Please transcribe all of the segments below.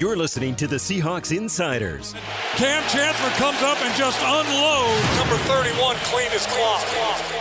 You're listening to the Seahawks Insiders. Kam Chancellor comes up and just unloads. Number 31, clean his clock.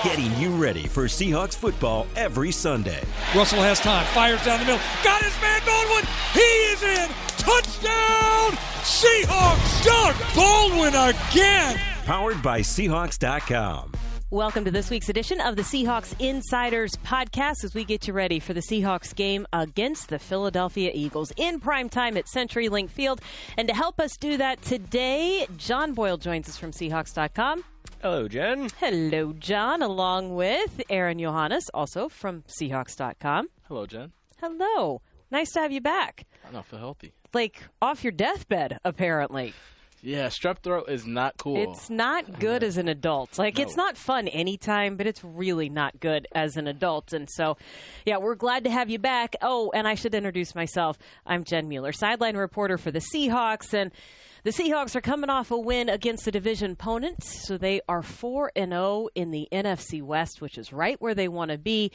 Getting you ready for Seahawks football every Sunday. Russell has time, fires down the middle. Got his man Baldwin. He is in. Touchdown! Seahawks! Doug Baldwin again. Powered by Seahawks.com. Welcome to this week's edition of the Seahawks Insiders podcast as we get you ready for the Seahawks game against the Philadelphia Eagles in prime time at CenturyLink Field. And to help us do that today, John Boyle joins us from Seahawks.com. Hello, Jen. Hello, John, along with Aaron Johannes, also from Seahawks.com. Hello, Jen. Hello. Nice to have you back. I don't feel healthy. Like off your deathbed, apparently. Yeah, strep throat is not cool. It's not good as an adult. Like No. it's not fun anytime, but it's really not good as an adult. And so, yeah, we're glad to have you back. Oh, and I should introduce myself. I'm Jen Mueller, sideline reporter for the Seahawks, and the Seahawks are coming off a win against a division opponent, so they are four and zero in the NFC West, which is right where they want to be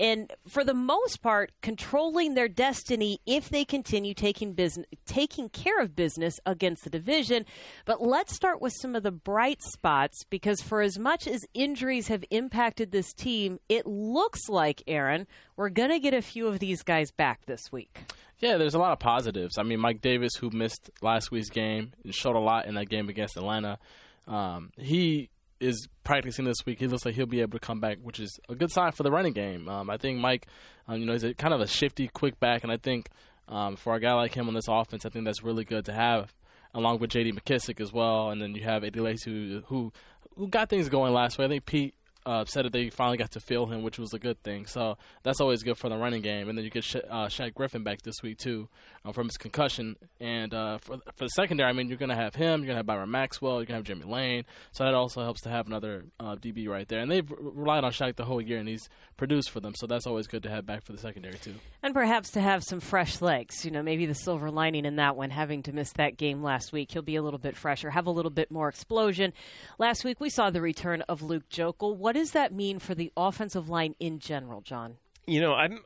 and for the most part controlling their destiny if they continue taking business taking care of business against the division but let's start with some of the bright spots because for as much as injuries have impacted this team it looks like Aaron we're going to get a few of these guys back this week yeah, there's a lot of positives. I mean, Mike Davis, who missed last week's game, and showed a lot in that game against Atlanta. Um, he is practicing this week. He looks like he'll be able to come back, which is a good sign for the running game. Um, I think Mike, um, you know, he's a, kind of a shifty, quick back, and I think um, for a guy like him on this offense, I think that's really good to have, along with J.D. McKissick as well. And then you have Eddie Lacy, who, who who got things going last week. I think Pete uh, said that they finally got to feel him, which was a good thing. So that's always good for the running game. And then you get Sha- uh, Shaq Griffin back this week too uh, from his concussion. And uh, for for the secondary, I mean, you're going to have him. You're going to have Byron Maxwell. You're going to have Jimmy Lane. So that also helps to have another uh, DB right there. And they've relied on Shaq the whole year, and he's produced for them. So that's always good to have back for the secondary too. and perhaps to have some fresh legs you know maybe the silver lining in that one having to miss that game last week he'll be a little bit fresher have a little bit more explosion last week we saw the return of Luke Joeckel what does that mean for the offensive line in general John You know, I'm.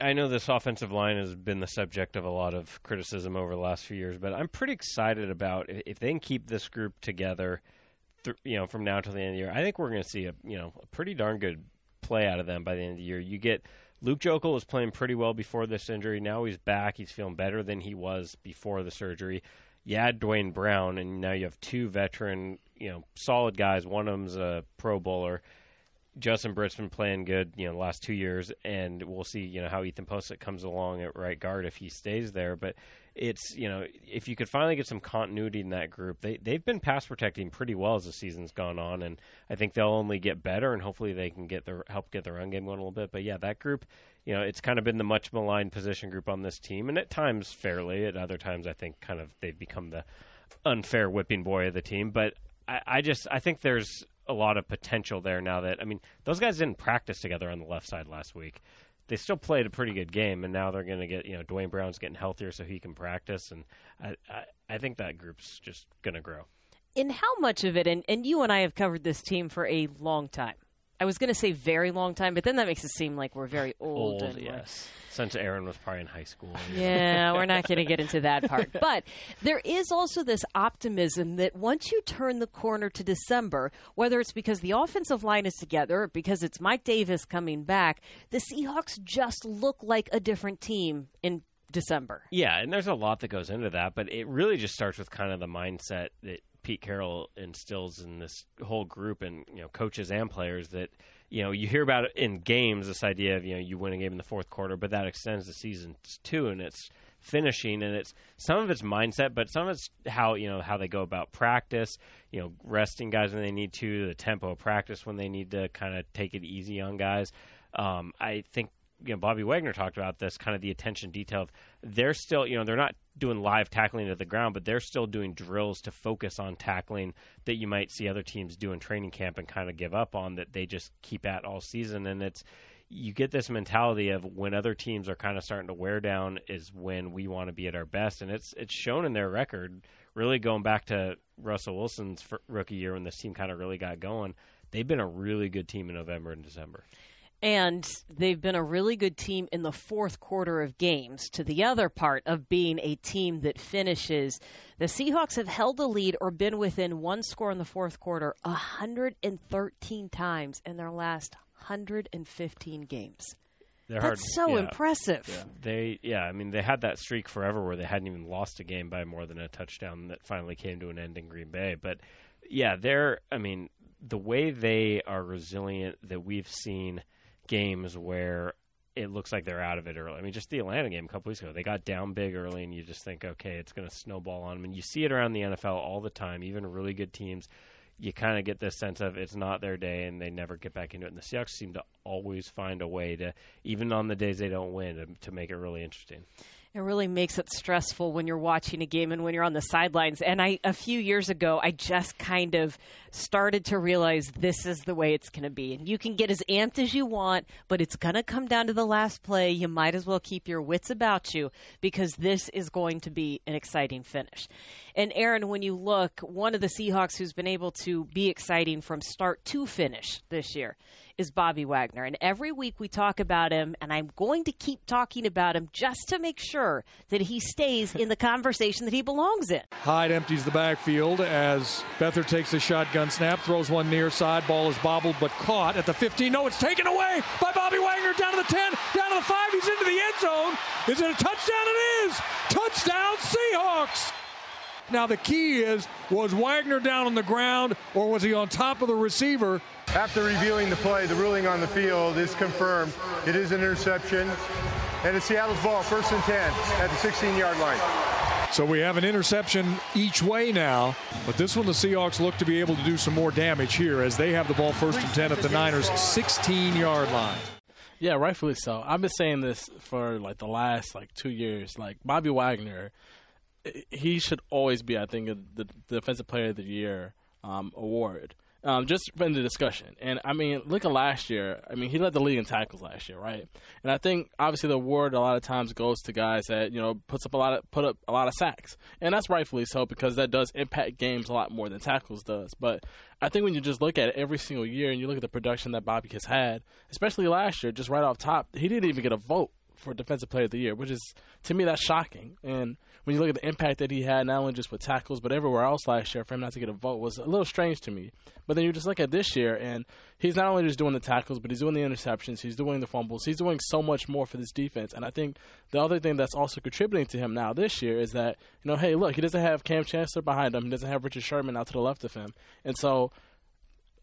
I know this offensive line has been the subject of a lot of criticism over the last few years, but I'm pretty excited about if they can keep this group together, th- you know, from now till the end of the year. I think we're going to see a you know a pretty darn good play out of them by the end of the year. You get Luke Joeckel was playing pretty well before this injury. Now he's back. He's feeling better than he was before the surgery. You add Duane Brown, and now you have two veteran, you know, solid guys. One of them's a Pro Bowler. Justin Britt's been playing good, you know, the last two years, and we'll see, you know, how Ethan Pocic comes along at right guard if he stays there. But it's, you know, if you could finally get some continuity in that group, they they've been pass protecting pretty well as the season's gone on, and I think they'll only get better, and hopefully they can get their help get the run game going a little bit. But yeah, that group, you know, it's kind of been the much maligned position group on this team, and at times fairly, at other times I think kind of they've become the unfair whipping boy of the team. But I just I think there's a lot of potential there now that I mean those guys didn't practice together on the left side last week. They still played a pretty good game, and now they're going to get you know Duane Brown's getting healthier so he can practice, and I I, I think that group's just going to grow. in how much of it and, and you and I have covered this team for a long time I was going to say very long time but then that makes it seem like we're very old, and we're- yes. Since Aaron was probably in high school. Yeah, we're not going to get into that part. But there is also this optimism that once you turn the corner to December, whether it's because the offensive line is together or because it's Mike Davis coming back, the Seahawks just look like a different team in December. Yeah, and there's a lot that goes into that, but it really just starts with kind of the mindset that Pete Carroll instills in this whole group and you know coaches and players that you know you hear about it in games this idea of you know you win a game in the fourth quarter, but that extends the season too, and it's finishing and it's some of it's mindset but some of it's how you know how they go about practice you know resting guys when they need to the tempo of practice when they need to kind of take it easy on guys. Um, i think you know bobby wagner talked about this kind of the attention detail they're still you know they're not doing live tackling to the ground but they're still doing drills to focus on tackling that you might see other teams do in training camp and kind of give up on that they just keep at all season and it's you get this mentality of when other teams are kind of starting to wear down is when we want to be at our best, and it's it's shown in their record. Really going back to Russell Wilson's rookie year when this team kind of really got going, they've been a really good team in November and December. And they've been a really good team in the fourth quarter of games, to the other part of being a team that finishes. The Seahawks have held the lead or been within one score in the fourth quarter 113 times in their last 115 games. They're That's hard- so yeah. impressive. They, yeah, I mean, they had that streak forever where they hadn't even lost a game by more than a touchdown that finally came to an end in Green Bay. But yeah, they're, I mean, the way they are resilient that we've seen games where it looks like they're out of it early. I mean, just the Atlanta game a couple weeks ago, they got down big early, and you just think, okay, it's going to snowball on them. And you see it around the NFL all the time, even really good teams. You kind of get this sense of it's not their day, and they never get back into it. And the Seahawks seem to always find a way to, even on the days they don't win, to, to make it really interesting. It really makes it stressful when you're watching a game and when you're on the sidelines. And I, a few years ago, I just kind of started to realize this is the way it's going to be. And you can get as amped as you want, but it's going to come down to the last play. You might as well keep your wits about you because this is going to be an exciting finish. And Aaron, when you look, one of the Seahawks who's been able to be exciting from start to finish this year is Bobby Wagner. And every week we talk about him, and I'm going to keep talking about him just to make sure that he stays in the conversation that he belongs in. Hyde empties the backfield as Beathard takes a shotgun snap, throws one near side. Ball is bobbled but caught at the 15. No, it's taken away by Bobby Wagner down to the 10, down to the 5. He's into the end zone. Is it a touchdown? It is. Touchdown, Seahawks. Now, the key is was Wagner down on the ground or was he on top of the receiver? After reviewing the play, the ruling on the field is confirmed. It is an interception. And it's Seattle's ball, first and 10 at the 16 yard line. So we have an interception each way now, but this one the Seahawks look to be able to do some more damage here as they have the ball first and 10 at the Niners' 16 yard line. Yeah, rightfully so. I've been saying this for like the last like two years. Like Bobby Wagner, i- he should always be, I think, the defensive player of the year um, award. Um, just in the discussion, and I mean, look at last year. I mean, he led the league in tackles last year, right? And I think obviously the award a lot of times goes to guys that you know puts up a lot of put up a lot of sacks, and that's rightfully so because that does impact games a lot more than tackles does. But I think when you just look at it every single year and you look at the production that Bobby has had, especially last year, just right off top, he didn't even get a vote for defensive player of the year, which is to me that's shocking. And when you look at the impact that he had, not only just with tackles but everywhere else last year, for him not to get a vote was a little strange to me. But then you just look at this year, and he's not only just doing the tackles, but he's doing the interceptions, he's doing the fumbles, he's doing so much more for this defense. And I think the other thing that's also contributing to him now this year is that you know, hey, look, he doesn't have Kam Chancellor behind him, he doesn't have Richard Sherman out to the left of him, and so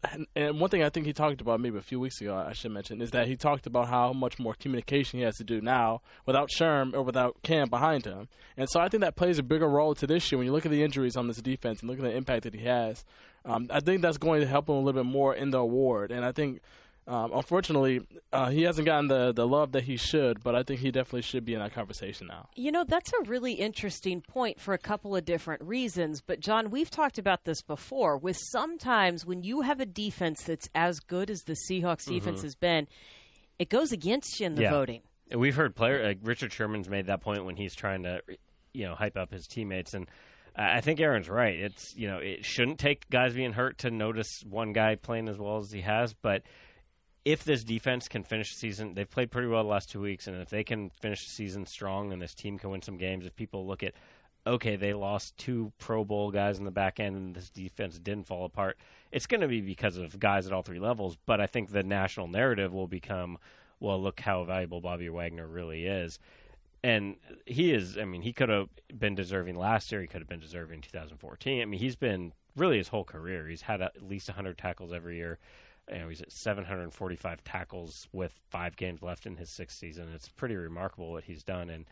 and, and one thing I think he talked about maybe a few weeks ago, I should mention, is that he talked about how much more communication he has to do now without Sherm or without Kam behind him. And so I think that plays a bigger role to this year when you look at the injuries on this defense and look at the impact that he has. Um, I think that's going to help him a little bit more in the award. And I think, um, unfortunately, uh, he hasn't gotten the, the love that he should, but I think he definitely should be in that conversation now. You know, that's a really interesting point for a couple of different reasons. But, John, we've talked about this before. With sometimes when you have a defense that's as good as the Seahawks defense has been, it goes against you in the Yeah. voting. We've heard player like Richard Sherman's made that point when he's trying to, you know, hype up his teammates, and I I think Aaron's right. It's you know it shouldn't take guys being hurt to notice one guy playing as well as he has, but if this defense can finish the season, they've played pretty well the last two weeks, and if they can finish the season strong and this team can win some games, if people look at okay, they lost two Pro Bowl guys in the back end, and this defense didn't fall apart. It's going to be because of guys at all three levels, but I think the national narrative will become, well, look how valuable Bobby Wagner really is. And he is, I mean, he could have been deserving last year. He could have been deserving in 2014. I mean, he's been really his whole career. He's had at least 100 tackles every year. You know, he's at 745 tackles with five games left in his sixth season. It's pretty remarkable what he's done. And,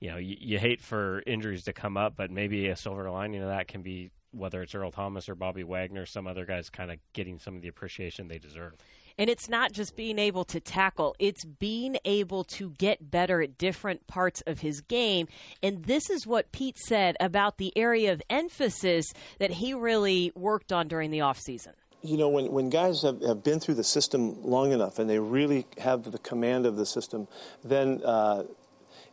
you know, you, you hate for injuries to come up, but maybe a silver lining of that can be whether it's Earl Thomas or Bobby Wagner, some other guys kind of getting some of the appreciation they deserve. And it's not just being able to tackle, it's being able to get better at different parts of his game. And this is what Pete said about the area of emphasis that he really worked on during the offseason. You know, when, when guys have, have been through the system long enough and they really have the command of the system, then uh,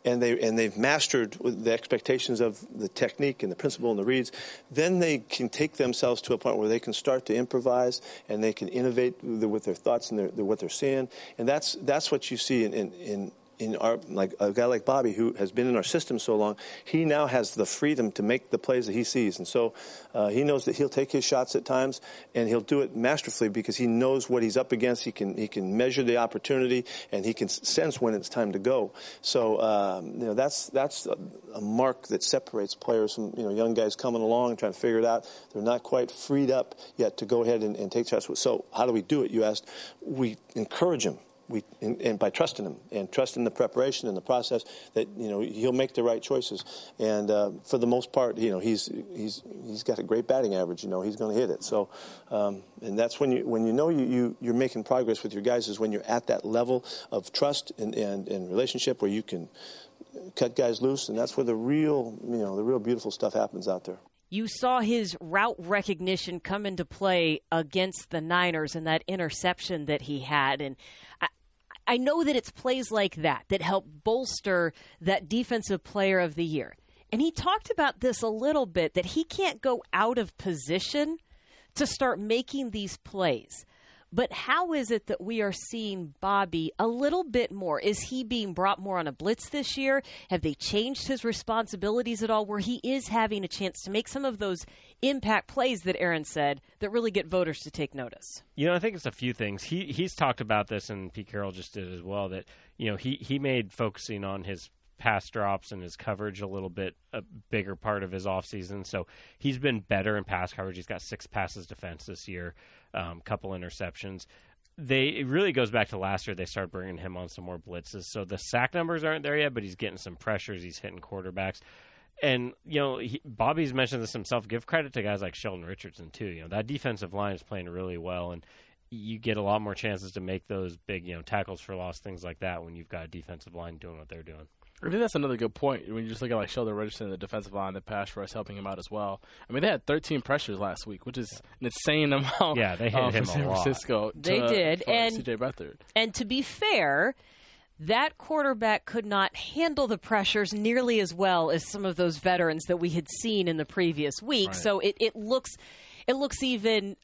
and they and they've mastered the expectations of the technique and the principle and the reads, then they can take themselves to a point where they can start to improvise and they can innovate with their thoughts and their, what they're seeing, and that's that's what you see in, in, in in our like a guy like Bobby who has been in our system so long, he now has the freedom to make the plays that he sees, and so uh, he knows that he'll take his shots at times and he'll do it masterfully because he knows what he's up against. He can he can measure the opportunity and he can sense when it's time to go. So um, you know that's that's a, a mark that separates players from you know young guys coming along and trying to figure it out. They're not quite freed up yet to go ahead and, and take shots. So how do we do it? You asked. We encourage them we and, and, by trusting him and trusting the preparation and the process that you know he'll make the right choices. And uh, for the most part you know he's he's he's got a great batting average you know he's going to hit it. So um, and that's when you when you know you, you you're making progress with your guys is when you're at that level of trust and, and, and relationship where you can cut guys loose. And that's where the real you know the real beautiful stuff happens out there. You saw his route recognition come into play against the Niners and that interception that he had. And I know that it's plays like that that help bolster that defensive player of the year. And he talked about this a little bit that he can't go out of position to start making these plays. But how is it that we are seeing Bobby a little bit more? Is he being brought more on a blitz this year? Have they changed his responsibilities at all where he is having a chance to make some of those impact plays that Aaron said that really get voters to take notice? You know, I think it's a few things. He he's talked about this and Pete Carroll just did as well that, you know, he he made focusing on his pass drops and his coverage a little bit a bigger part of his offseason. So he's been better in pass coverage. He's got six passes defense this year um, couple interceptions. They it really goes back to last year. They started bringing him on some more blitzes, so the sack numbers aren't there yet, but he's getting some pressures. He's hitting quarterbacks, and you know he, Bobby's mentioned this himself. Give credit to guys like Sheldon Richardson too. You know that defensive line is playing really well, and you get a lot more chances to make those big you know tackles for loss, things like that when you've got a defensive line doing what they're doing. I think that's another good point when you just look at like Sheldon Richardson, the defensive line, the pass rush helping him out as well. I mean, they had 13 pressures last week, which is an insane amount. Yeah, they hit um, him San a lot. Francisco. They to, did, and CJ Beathard. And to be fair, that quarterback could not handle the pressures nearly as well as some of those veterans that we had seen in the previous week. Right. So it, it looks it looks even.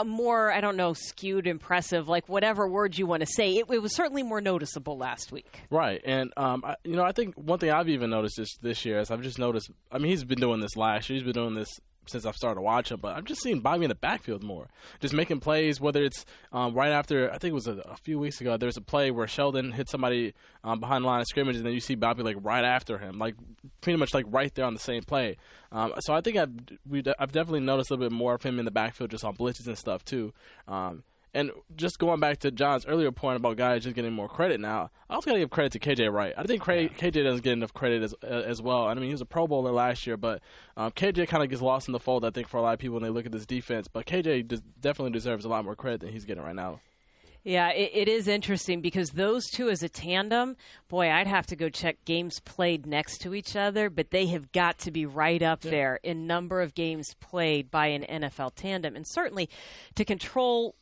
A more I don't know skewed impressive like whatever word you want to say. It, it was certainly more noticeable last week. Right and um, I, you know I think one thing I've even noticed this this year is I've just noticed I mean he's been doing this last year he's been doing this since I've started watching, but I'm just seeing Bobby in the backfield more, just making plays. Whether it's um, right after, I think it was a, a, few weeks ago, there's a play where Sheldon hit somebody um, behind the line of scrimmage, and then you see Bobby like right after him, like pretty much like right there on the same play. Um, so I think I've we I've definitely noticed a little bit more of him in the backfield, just on blitzes and stuff too. Um, and just going back to John's earlier point about guys just getting more credit now, I also got to give credit to KJ Wright. I think KJ doesn't get enough credit as as well. I mean, he was a Pro Bowler last year, but um, KJ kind of gets lost in the fold. I think for a lot of people when they look at this defense, but KJ des- definitely deserves a lot more credit than he's getting right now. Yeah, it, it is interesting because those two as a tandem, boy, I'd have to go check games played next to each other, but they have got to be right up yeah. there in number of games played by an NFL tandem. And certainly to control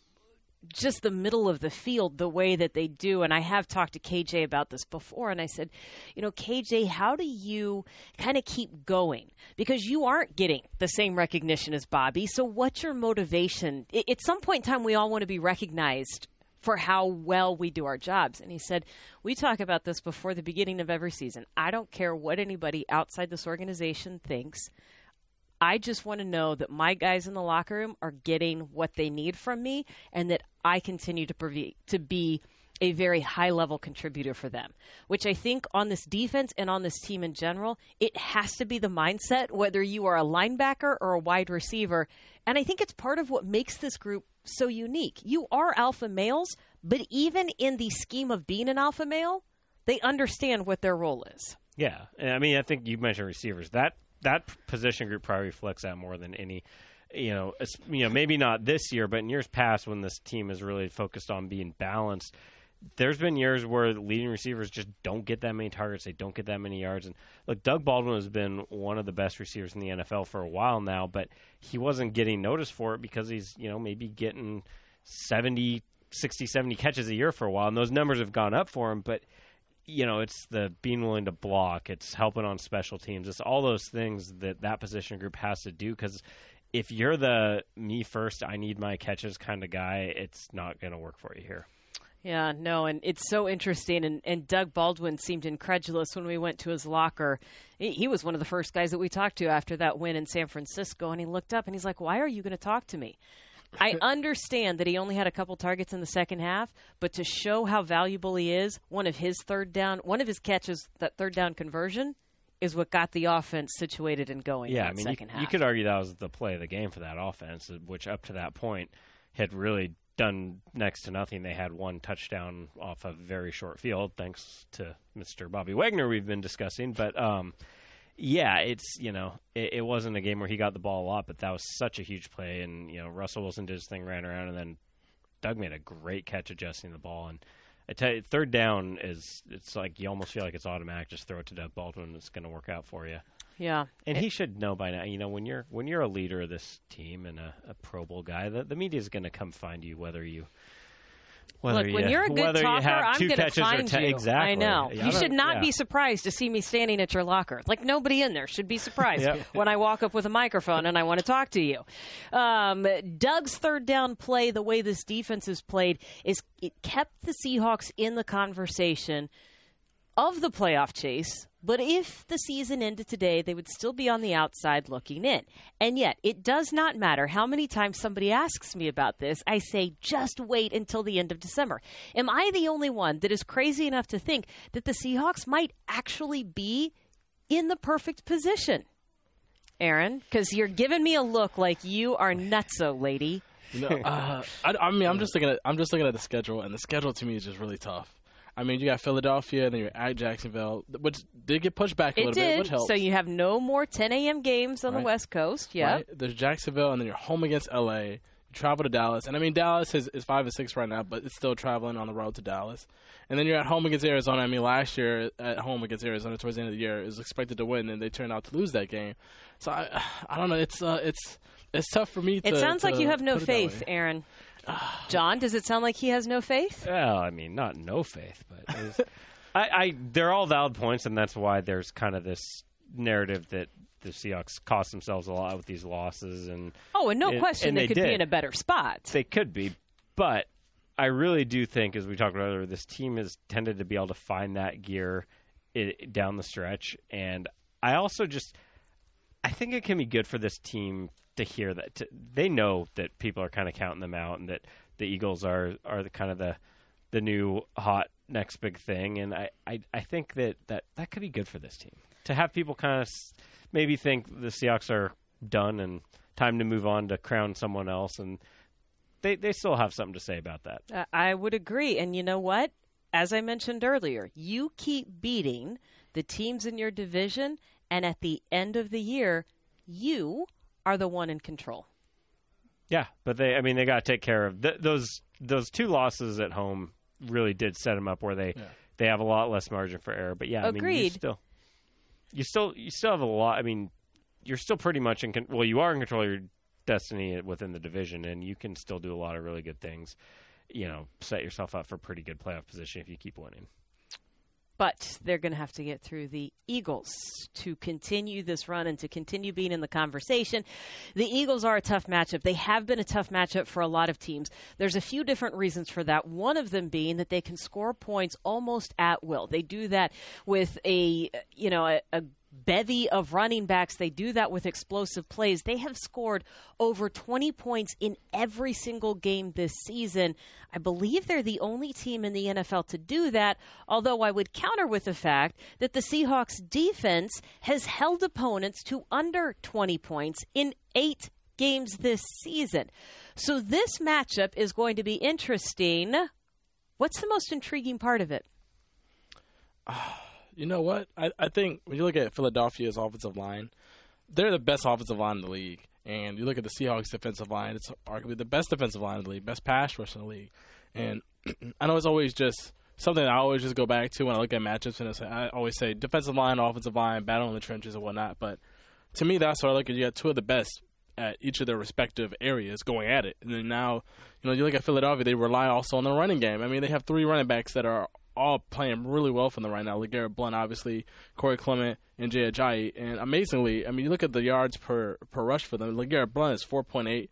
just the middle of the field the way that they do. And I have talked to KJ about this before, and I said, you know, KJ, how do you kind of keep going? Because you aren't getting the same recognition as Bobby. So, what's your motivation? At some point in time, we all want to be recognized for how well we do our jobs. And he said, We talk about this before the beginning of every season. I don't care what anybody outside this organization thinks. I just want to know that my guys in the locker room are getting what they need from me and that I continue to, prove, to be a very high level contributor for them, which I think on this defense and on this team in general, it has to be the mindset, whether you are a linebacker or a wide receiver. And I think it's part of what makes this group so unique. You are alpha males, but even in the scheme of being an alpha male, they understand what their role is. Yeah. I mean, I think you mentioned receivers. That that position group probably reflects that more than any. You know, you know, maybe not this year, but in years past, when this team is really focused on being balanced, there's been years where leading receivers just don't get that many targets. They don't get that many yards. And look, Doug Baldwin has been one of the best receivers in the NFL for a while now, but he wasn't getting noticed for it because he's, you know, maybe getting 70, 60, 70 catches a year for a while. And those numbers have gone up for him. But you know, it's the being willing to block, it's helping on special teams, it's all those things that that position group has to do because if you're the me first, I need my catches kind of guy, it's not going to work for you here. Yeah, no, and it's so interesting. And, and Doug Baldwin seemed incredulous when we went to his locker. He, he was one of the first guys that we talked to after that win in San Francisco. And he looked up and he's like, Why are you going to talk to me? I understand that he only had a couple targets in the second half, but to show how valuable he is, one of his third down, one of his catches, that third down conversion, is what got the offense situated and going. Yeah, in I mean, second you, half. you could argue that was the play of the game for that offense, which up to that point had really done next to nothing. They had one touchdown off a very short field, thanks to Mr. Bobby Wagner we've been discussing. But um, yeah, it's you know it, it, wasn't a game where he got the ball a lot, but that was such a huge play, and you know Russell Wilson did his thing, ran around, and then Doug made a great catch adjusting the ball. And I tell you, third down is it's like you almost feel like it's automatic. Just throw it to Doug Baldwin, it's going to work out for you. Yeah, and he should know by now. You know, when you're when you're a leader of this team and a, a Pro Bowl guy, the, the media is going to come find you whether you. Whether Look, you, when you're a good talker, I'm going to find ten, you. Exactly. I know. Yeah, you should not yeah. be surprised to see me standing at your locker. Like nobody in there should be surprised Yep. when I walk up with a microphone and I want to talk to you. Um, Doug's third down play, the way this defense is played, is it kept the Seahawks in the conversation of the playoff chase. But if the season ended today, they would still be on the outside looking in. And yet, it does not matter how many times somebody asks me about this. I say, just wait until the end of December. Am I the only one that is crazy enough to think that the Seahawks might actually be in the perfect position? Aaron, because you're giving me a look like you are nutso, lady. No, uh, I, I mean, I'm just looking at I'm just looking at the schedule, and the schedule to me is just really tough. I mean, you got Philadelphia, and then you're at Jacksonville, which did get pushed back a It little did. bit, which helps. So you have no more 10 a.m. games on the West Coast. Yeah. Right? There's Jacksonville, and then you're home against LA. You travel to Dallas, and I mean Dallas is, is five and six right now, but it's still traveling on the road to Dallas. And then you're at home against Arizona. I mean, last year at home against Arizona towards the end of the year, is expected to win, and they turned out to lose that game. So I, I don't know. It's uh, it's it's tough for me. to It sounds like you have no put it that faith. Aaron. John, does it sound like he has no faith? Well, I mean, not no faith, but I, I they're all valid points, and that's why there's kind of this narrative that the Seahawks cost themselves a lot with these losses, and Oh, and no And- question and they, they could be in a better spot. they could be, but I really do think, as we talked about earlier, this team has tended to be able to find that gear i down the stretch, and I also just I think it can be good for this team to hear that to, they know that people are kind of counting them out, and that the Eagles are are the kind of the the new hot next big thing, and I, I, I think that, that that could be good for this team to have people kind of maybe think the Seahawks are done and time to move on to crown someone else, and they they still have something to say about that. Uh, I would agree. And you know what? As I mentioned earlier, you keep beating the teams in your division, and at the end of the year, you are the one in control. Yeah, but they I mean they got to take care of th- those those two losses at home really did set them up where they they have a lot less margin for error. But yeah, I mean you Agreed. still you still you still have a lot. I mean you're still pretty much in con- well you are in control of your destiny within the division, and you can still do a lot of really good things. You know, set yourself up for pretty good playoff position if you keep winning. But they're going to have to get through the Eagles to continue this run and to continue being in the conversation. The Eagles are a tough matchup. They have been a tough matchup for a lot of teams. There's a few different reasons for that. One of them being that they can score points almost at will. They do that with a, you know, a, a bevy of running backs. They do that with explosive plays. They have scored over 20 points in every single game this season. I believe they're the only team in the NFL to do that, although I would counter with the fact that the Seahawks defense has held opponents to under 20 points in eight games this season. So this matchup is going to be interesting. What's the most intriguing part of it? You know what? I, I think when you look at Philadelphia's offensive line, they're the best offensive line in the league. And you look at the Seahawks defensive line, it's arguably the best defensive line in the league, best pass rush in the league. And I know it's always just something I always just go back to when I look at matchups. And I always say defensive line, offensive line, battle in the trenches and whatnot. But to me, that's what I look at. You got two of the best at each of their respective areas going at it. And then now, you know, you look at Philadelphia, they rely also on the running game. I mean, they have three running backs that are all playing really well for them right now. LeGarrette Blunt, obviously, Corey Clement, and Jay Ajayi. And amazingly, I mean, you look at the yards per per rush for them. LeGarrette Blunt is 4.8.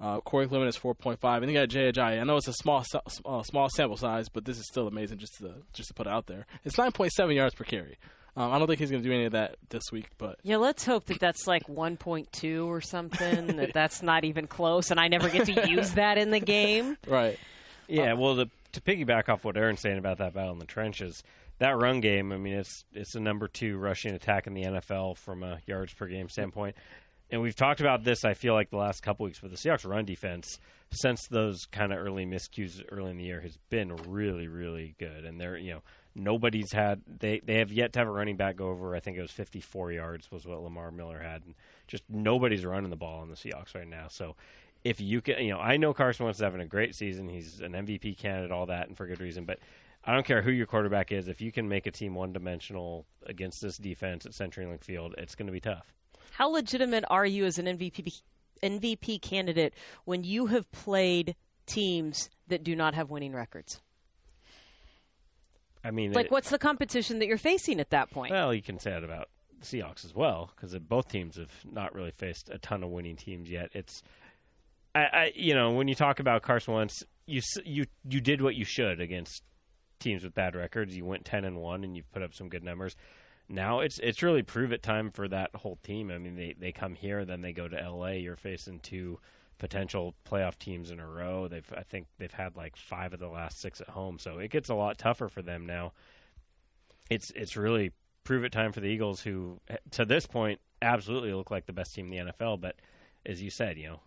Uh, Corey Clement is 4.5, and you got Jay Ajayi. I know it's a small uh, small sample size, but this is still amazing just to just to put it out there. It's 9.7 yards per carry. Um, I don't think he's going to do any of that this week, but yeah, let's hope that that's like 1.2 or something. that that's not even close, and I never get to use that in the game. Right. Yeah. Well, the, to piggyback off what Aaron's saying about that battle in the trenches, that run game. I mean, it's it's the number two rushing attack in the NFL from a yards per game standpoint and we've talked about this. I feel like the last couple weeks, but the Seahawks run defense since those kind of early miscues early in the year has been really, really good. And they're you know nobody's had they they have yet to have a running back go over. I think it was 54 yards was what Lamar Miller had, and just nobody's running the ball on the Seahawks right now. So if you can, you know, I know Carson Wentz is having a great season. He's an MVP candidate, all that, and for good reason. But I don't care who your quarterback is. If you can make a team one dimensional against this defense at CenturyLink Field, it's going to be tough. How legitimate are you as an MVP MVP candidate when you have played teams that do not have winning records? I mean, like, it, what's the competition that you're facing at that point? Well, you can say that about the Seahawks as well, because both teams have not really faced a ton of winning teams yet. It's, I, I, you know, when you talk about Carson Wentz, you you you did what you should against teams with bad records. You went ten and one, and you put up some good numbers now it's it's really prove it time for that whole team. I mean, they they come here, then they go to L.A. You're facing two potential playoff teams in a row. They've I think they've had like five of the last six at home, so it gets a lot tougher for them now. It's it's really prove it time for the Eagles, who to this point absolutely look like the best team in the NFL. But as you said, you know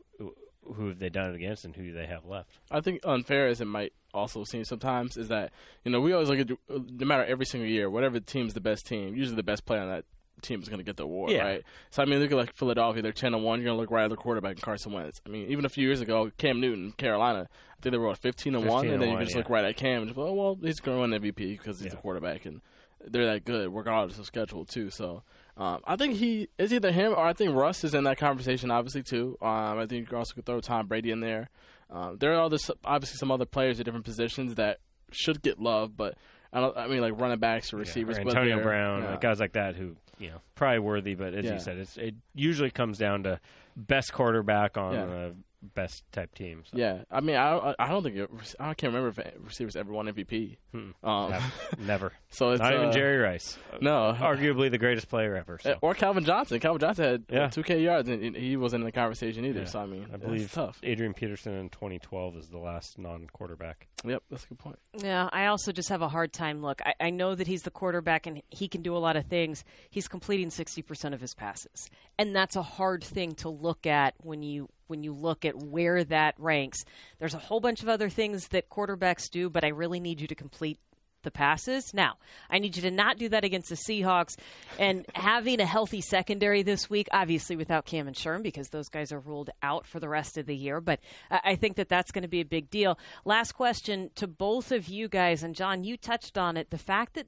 who have they done it against and who do they have left? I think unfair as it might also seem sometimes is that you know we always look at no matter every single year, whatever team's the best team, usually the best player on that team is going to get the award, yeah. right? So I mean, look at like Philadelphia, they're ten and one. You're going to look right at the quarterback and Carson Wentz. I mean, even a few years ago, Cam Newton, Carolina, I think they were what, fifteen and one, and then you just yeah. look right at Cam and just, oh well, he's going to win MVP because he's yeah. the quarterback, and they're that good regardless of schedule too. So um, I think he is either him or I think Russ is in that conversation, obviously too. Um, I think you also could throw Tom Brady in there. Um, there are other, obviously some other players at different positions that should get love, but I don't. I mean, like running backs or receivers. Yeah, or Antonio Brown, yeah. like guys like that who you know probably worthy, but as Yeah. you said, it's, it usually comes down to best quarterback on Yeah. the best type team. So. Yeah, I mean, I I don't think it, I can't remember if receivers ever won MVP. Hmm. Um, Never. Never. so it's Not even uh, Jerry Rice. No, Arguably the greatest player ever. So. or Calvin Johnson. Calvin Johnson had Yeah. two K yards, and he wasn't in the conversation either. Yeah. So I mean, I it's believe tough. Adrian Peterson in 2012 is the last non-quarterback. Yep, that's a good point. Yeah, I also just have a hard time. Look, I, I know that he's the quarterback and he can do a lot of things. He's completing sixty percent of his passes, and that's a hard thing to look at when you when you look at where that ranks. There's a whole bunch of other things that quarterbacks do, but I really need you to complete the passes. Now, I need you to not do that against the Seahawks and having a healthy secondary this week, obviously without Kam and Sherm because those guys are ruled out for the rest of the year. But I I think that that's going to be a big deal. Last question to both of you guys, and John, you touched on it the fact that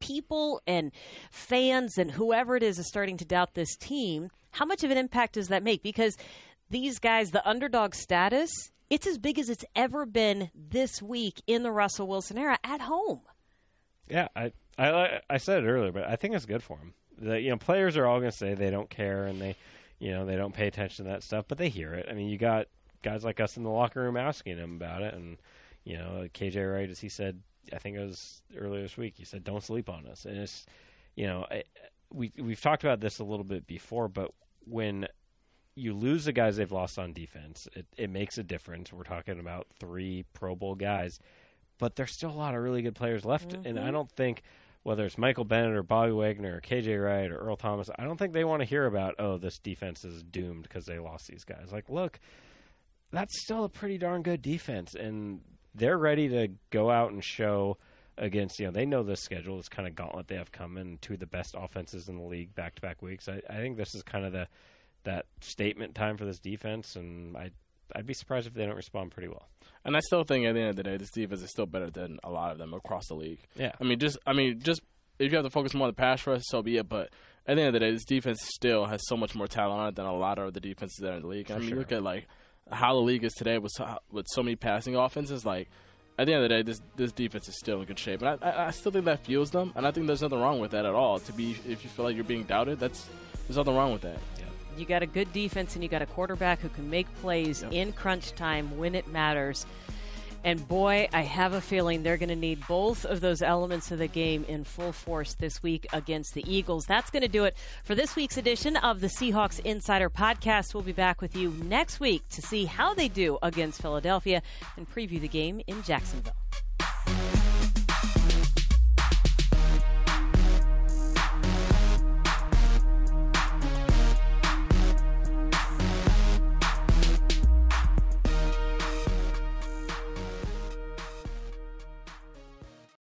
people and fans and whoever it is is starting to doubt this team. How much of an impact does that make? Because these guys, the underdog status, it's as big as it's ever been this week in the Russell Wilson era at home. Yeah, I I I said it earlier, but I think it's good for him. The you know players are all going to say they don't care and they you know they don't pay attention to that stuff, but they hear it. I mean, you got guys like us in the locker room asking him about it, and you know KJ Wright, as he said, I think it was earlier this week, he said, "Don't sleep on us," and it's you know I, we we've talked about this a little bit before, but when you lose the guys they've lost on defense, it, it makes a difference. We're talking about three Pro Bowl guys, but there's still a lot of really good players left, and I mm-hmm. don't think whether it's Michael Bennett or Bobby Wagner or KJ Wright or Earl Thomas, I don't think they want to hear about oh this defense is doomed because they lost these guys. Like, look, that's still a pretty darn good defense, and they're ready to go out and show against you know they know this schedule this kind of gauntlet they have coming two of the best offenses in the league back to back weeks I, I think this is kind of the that statement time for this defense and I I'd be surprised if they don't respond pretty well And I still think at the end of the day, this defense is still better than a lot of them across the league. Yeah. I mean, just I mean, just if you have to focus more on the pass rush, so be it. But at the end of the day, this defense still has so much more talent on it than a lot of the defenses that are in the league. And I mean, sure. look at like how the league is today with so, with so many passing offenses. Like at the end of the day, this this defense is still in good shape, and I, I, I still think that fuels them, and I think there's nothing wrong with that at all. To be, if you feel like you're being doubted, that's there's nothing wrong with that. You got a good defense and you got a quarterback who can make plays Yep. in crunch time when it matters. And boy, I have a feeling they're going to need both of those elements of the game in full force this week against the Eagles. That's going to do it for this week's edition of the Seahawks Insider Podcast. We'll be back with you next week to see how they do against Philadelphia and preview the game in Jacksonville.